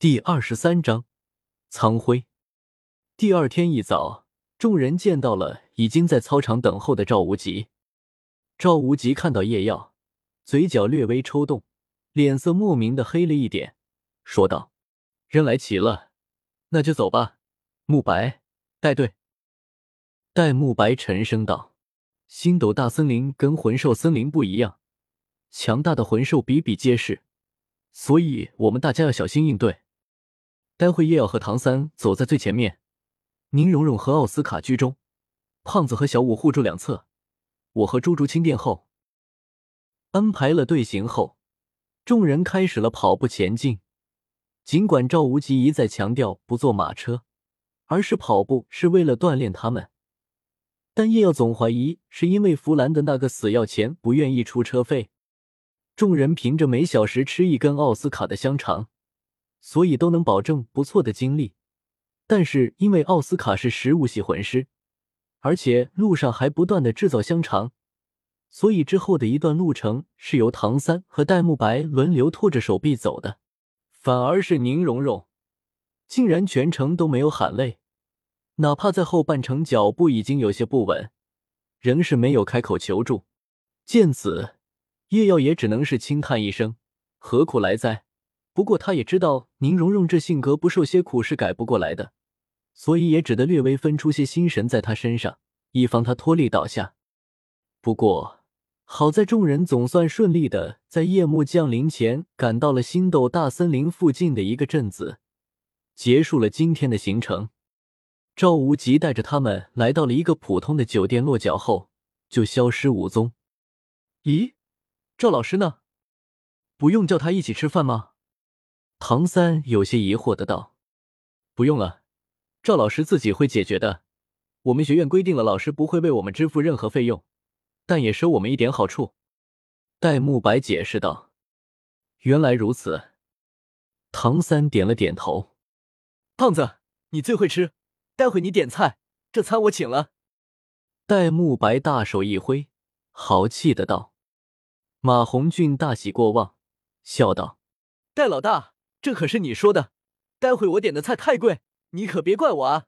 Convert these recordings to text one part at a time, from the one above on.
第二十三章，苍辉。第二天一早，众人见到了已经在操场等候的赵无极。赵无极看到叶耀，嘴角略微抽动，脸色莫名的黑了一点，说道：“人来齐了，那就走吧。”慕白带队。戴沐白沉声道：“星斗大森林跟魂兽森林不一样，强大的魂兽比比皆是，所以我们大家要小心应对。待会叶耀和唐三走在最前面，宁荣荣和奥斯卡居中，胖子和小五护住两侧，我和朱竹清殿后。”安排了队形后，众人开始了跑步前进。尽管赵无极一再强调不坐马车，而是跑步是为了锻炼他们。但叶耀总怀疑是因为弗兰的那个死要钱不愿意出车费，众人凭着每小时吃一根奥斯卡的香肠，所以都能保证不错的精力。但是因为奥斯卡是食物系魂师，而且路上还不断的制造香肠，所以之后的一段路程是由唐三和戴沐白轮流拖着手臂走的，反而是宁荣荣竟然全程都没有喊累。哪怕在后半程脚步已经有些不稳，仍是没有开口求助。见此，叶耀也只能是轻叹一声：“何苦来哉？”不过他也知道宁荣荣这性格不受些苦是改不过来的，所以也只得略微分出些心神在他身上，以防他脱力倒下。不过好在众人总算顺利的在夜幕降临前赶到了星斗大森林附近的一个镇子，结束了今天的行程。赵无极带着他们来到了一个普通的酒店，落脚后就消失无踪。咦，赵老师呢？不用叫他一起吃饭吗？唐三有些疑惑的道：“不用了，赵老师自己会解决的。我们学院规定了，老师不会为我们支付任何费用，但也收我们一点好处。”戴沐白解释道：“原来如此。”唐三点了点头：“胖子，你最会吃。”待会你点菜，这餐我请了。戴沐白大手一挥，豪气的道。马红俊大喜过望，笑道：“戴老大，这可是你说的。待会我点的菜太贵，你可别怪我啊。”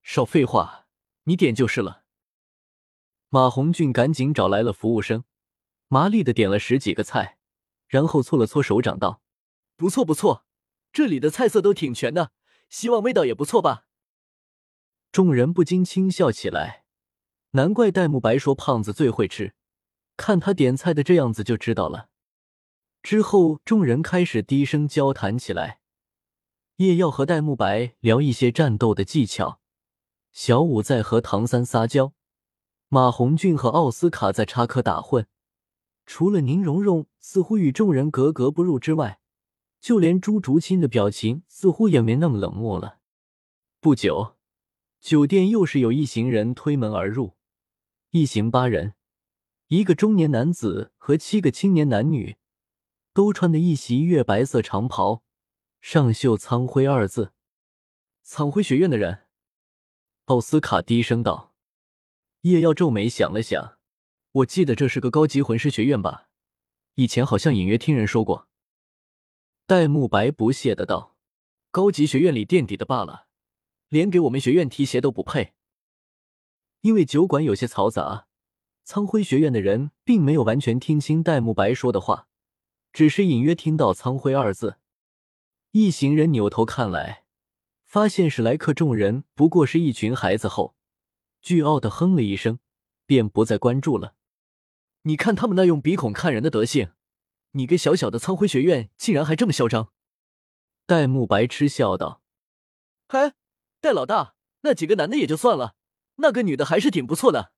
少废话，你点就是了。马红俊赶紧找来了服务生，麻利的点了十几个菜，然后搓了搓手掌道：“不错不错，这里的菜色都挺全的，希望味道也不错吧。”众人不禁轻笑起来，难怪戴沐白说胖子最会吃，看他点菜的这样子就知道了。之后，众人开始低声交谈起来。叶耀和戴沐白聊一些战斗的技巧，小五在和唐三撒娇，马红俊和奥斯卡在插科打诨。除了宁荣荣似乎与众人格格不入之外，就连朱竹清的表情似乎也没那么冷漠了。不久。酒店又是有一行人推门而入，一行八人，一个中年男子和七个青年男女，都穿的一袭月白色长袍，上绣“苍辉”二字。苍辉学院的人，奥斯卡低声道。叶耀皱眉想了想，我记得这是个高级魂师学院吧？以前好像隐约听人说过。戴沐白不屑的道：“高级学院里垫底的罢了。”连给我们学院提鞋都不配。因为酒馆有些嘈杂，苍辉学院的人并没有完全听清戴沐白说的话，只是隐约听到“苍辉”二字。一行人扭头看来，发现史莱克众人不过是一群孩子后，倨傲的哼了一声，便不再关注了。你看他们那用鼻孔看人的德行，你个小小的苍辉学院竟然还这么嚣张！戴沐白嗤笑道：“嗨。”戴老大，那几个男的也就算了，那个女的还是挺不错的。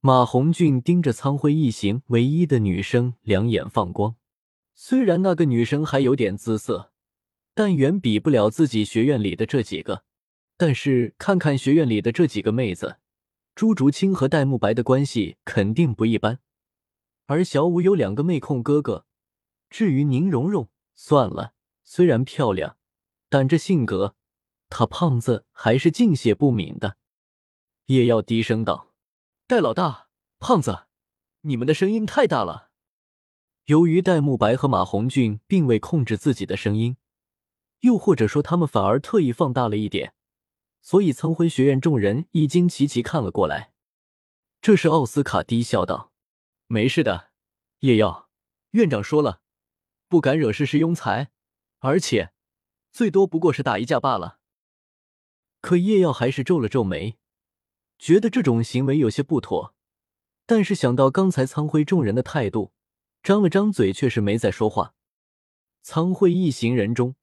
马红俊盯着苍辉一行唯一的女生，两眼放光。虽然那个女生还有点姿色，但远比不了自己学院里的这几个。但是看看学院里的这几个妹子，朱竹清和戴沐白的关系肯定不一般。而小舞有两个妹控哥哥，至于宁荣荣，算了，虽然漂亮，但这性格。他胖子还是敬谢不敏的。叶耀低声道：“戴老大，胖子，你们的声音太大了。”由于戴沐白和马红俊并未控制自己的声音，又或者说他们反而特意放大了一点，所以苍辉学院众人一惊齐齐看了过来。这时奥斯卡低笑道：“没事的，叶耀院长说了，不敢惹事是庸才，而且最多不过是打一架罢了。”可叶耀还是皱了皱眉，觉得这种行为有些不妥，但是想到刚才苍辉众人的态度，张了张嘴，却是没再说话。苍辉一行人中，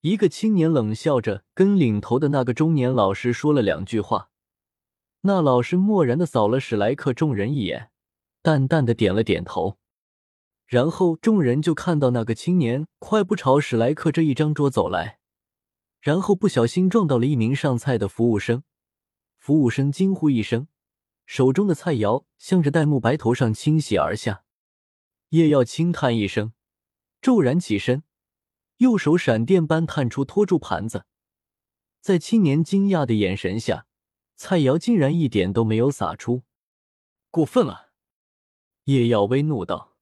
一个青年冷笑着跟领头的那个中年老师说了两句话。那老师漠然的扫了史莱克众人一眼，淡淡的点了点头，然后众人就看到那个青年快步朝史莱克这一张桌走来，然后不小心撞到了一名上菜的服务生，服务生惊呼一声，手中的菜肴向着戴沐白头上倾泻而下。叶耀轻叹一声，骤然起身，右手闪电般探出托住盘子，在青年惊讶的眼神下。菜肴竟然一点都没有洒出，过分了！叶耀微怒道。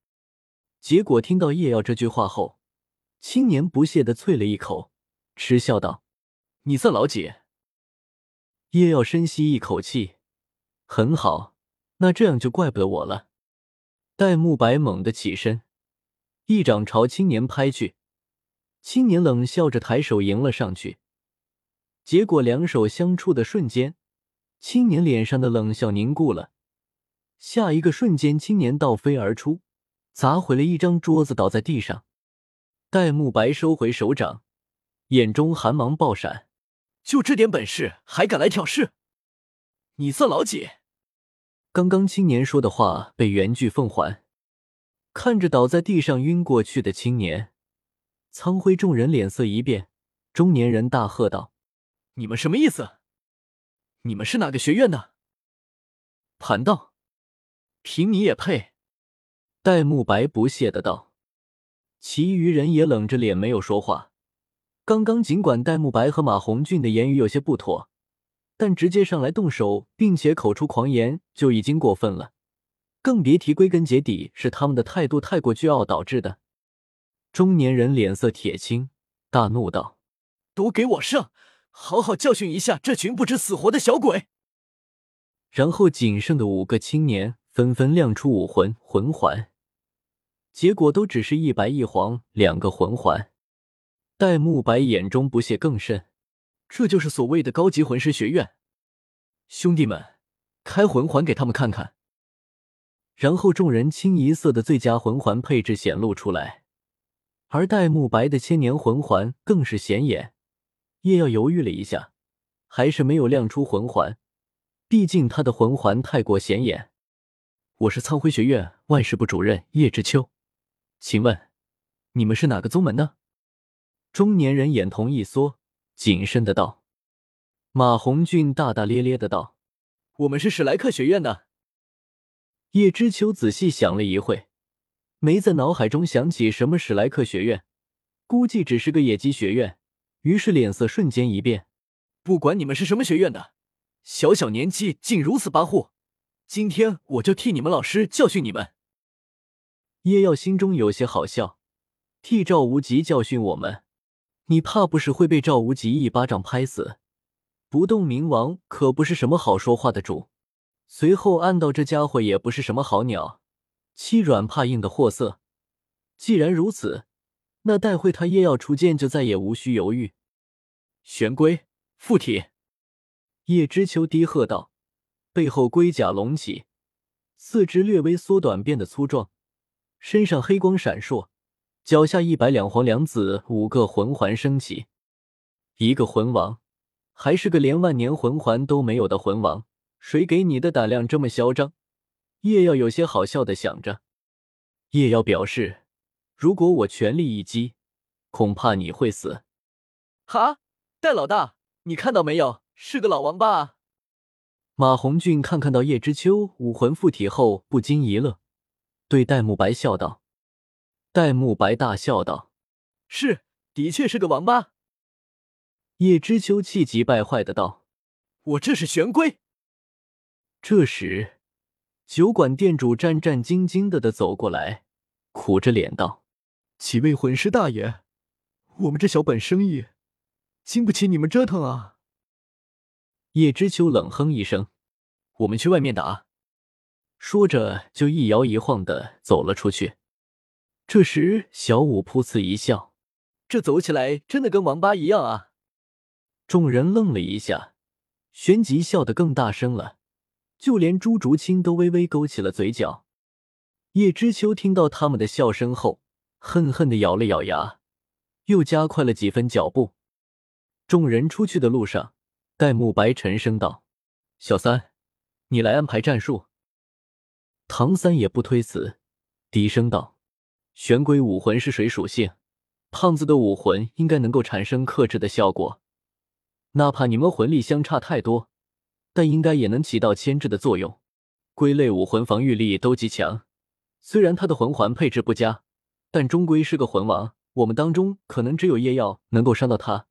结果听到叶耀这句话后，青年不屑的啐了一口，嗤笑道：“你算老几？”叶耀深吸一口气，很好，那这样就怪不得我了。戴沐白猛地起身，一掌朝青年拍去，青年冷笑着抬手迎了上去，结果两手相触的瞬间。青年脸上的冷笑凝固了，下一个瞬间，青年倒飞而出，砸毁了一张桌子，倒在地上。戴沐白收回手掌，眼中寒芒爆闪：“就这点本事，还敢来挑事？你算老几？”刚刚青年说的话被原句奉还。看着倒在地上晕过去的青年，苍辉众人脸色一变，中年人大喝道：“你们什么意思？”你们是哪个学院的？盘道，凭你也配？戴沐白不屑的道。其余人也冷着脸没有说话。刚刚尽管戴沐白和马红俊的言语有些不妥，但直接上来动手，并且口出狂言就已经过分了，更别提归根结底是他们的态度太过倨傲导致的。中年人脸色铁青，大怒道：“都给我上！”好好教训一下这群不知死活的小鬼。然后仅剩的五个青年纷纷亮出武魂魂环，结果都只是一白一黄两个魂环。戴沐白眼中不屑更甚，这就是所谓的高级魂师学院。兄弟们，开魂环给他们看看。然后众人清一色的最佳魂环配置显露出来，而戴沐白的千年魂环更是显眼。叶耀犹豫了一下，还是没有亮出魂环，毕竟他的魂环太过显眼。我是苍辉学院外事部主任叶知秋，请问你们是哪个宗门的？中年人眼瞳一缩，谨慎的道。马红俊大大咧咧的道：“我们是史莱克学院的。”叶知秋仔细想了一会，没在脑海中想起什么史莱克学院，估计只是个野鸡学院。于是脸色瞬间一变，不管你们是什么学院的，小小年纪竟如此跋扈，今天我就替你们老师教训你们。叶耀心中有些好笑，替赵无极教训我们，你怕不是会被赵无极一巴掌拍死？不动明王可不是什么好说话的主。随后暗道这家伙也不是什么好鸟，欺软怕硬的货色。既然如此。那待会他夜要出剑，就再也无需犹豫。玄龟附体，叶知秋低喝道，背后龟甲隆起，四肢略微缩短，变得粗壮，身上黑光闪烁，脚下一百两黄两紫五个魂环升起。一个魂王，还是个连万年魂环都没有的魂王，谁给你的胆量这么嚣张？叶耀有些好笑的想着。叶耀表示。如果我全力一击，恐怕你会死。哈，戴老大，你看到没有？是个老王八啊！马红俊看看到叶知秋武魂附体后，不禁一乐，对戴沐白笑道：“戴沐白大笑道，是，的确是个王八。”叶知秋气急败坏的道：“我这是玄龟。”这时，酒馆店主战战兢兢的的走过来，苦着脸道。几位魂师大爷，我们这小本生意，经不起你们折腾啊！叶知秋冷哼一声：“我们去外面打。”说着就一摇一晃的走了出去。这时，小五噗呲一笑：“这走起来真的跟王八一样啊！”众人愣了一下，旋即笑得更大声了，就连朱竹清都微微勾起了嘴角。叶知秋听到他们的笑声后，恨恨的咬了咬牙，又加快了几分脚步。众人出去的路上，戴沐白沉声道：“小三，你来安排战术。”唐三也不推辞，低声道：“玄龟武魂是水属性，胖子的武魂应该能够产生克制的效果。哪怕你们魂力相差太多，但应该也能起到牵制的作用。龟类武魂防御力都极强，虽然他的魂环配置不佳，但终归是个魂王。我们当中可能只有叶耀能够伤到他，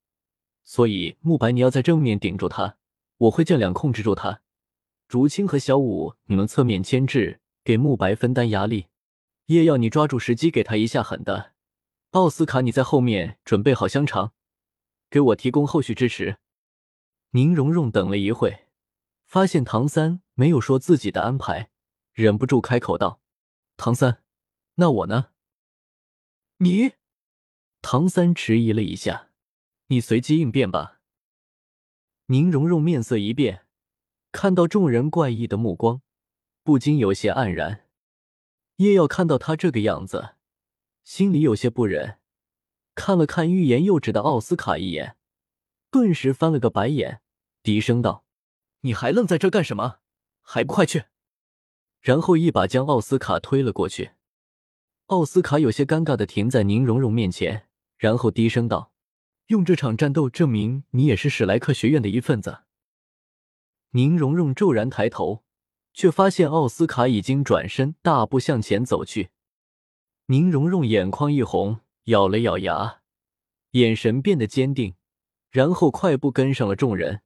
所以慕白你要在正面顶住他，我会尽量控制住他。竹青和小五，你们侧面牵制。”给慕白分担压力，叶耀，你抓住时机给他一下狠的。奥斯卡，你在后面准备好香肠，给我提供后续支持。宁荣荣等了一会，发现唐三没有说自己的安排，忍不住开口道：“唐三，那我呢？”你，唐三迟疑了一下，你随机应变吧。宁荣荣面色一变，看到众人怪异的目光。不禁有些黯然。叶耀看到他这个样子，心里有些不忍，看了看欲言又止的奥斯卡一眼，顿时翻了个白眼，低声道：“你还愣在这干什么？还不快去！”然后一把将奥斯卡推了过去。奥斯卡有些尴尬的停在宁荣荣面前，然后低声道：“用这场战斗证明你也是史莱克学院的一份子。”宁荣荣骤然抬头。却发现奥斯卡已经转身大步向前走去，宁荣荣眼眶一红，咬了咬牙，眼神变得坚定，然后快步跟上了众人。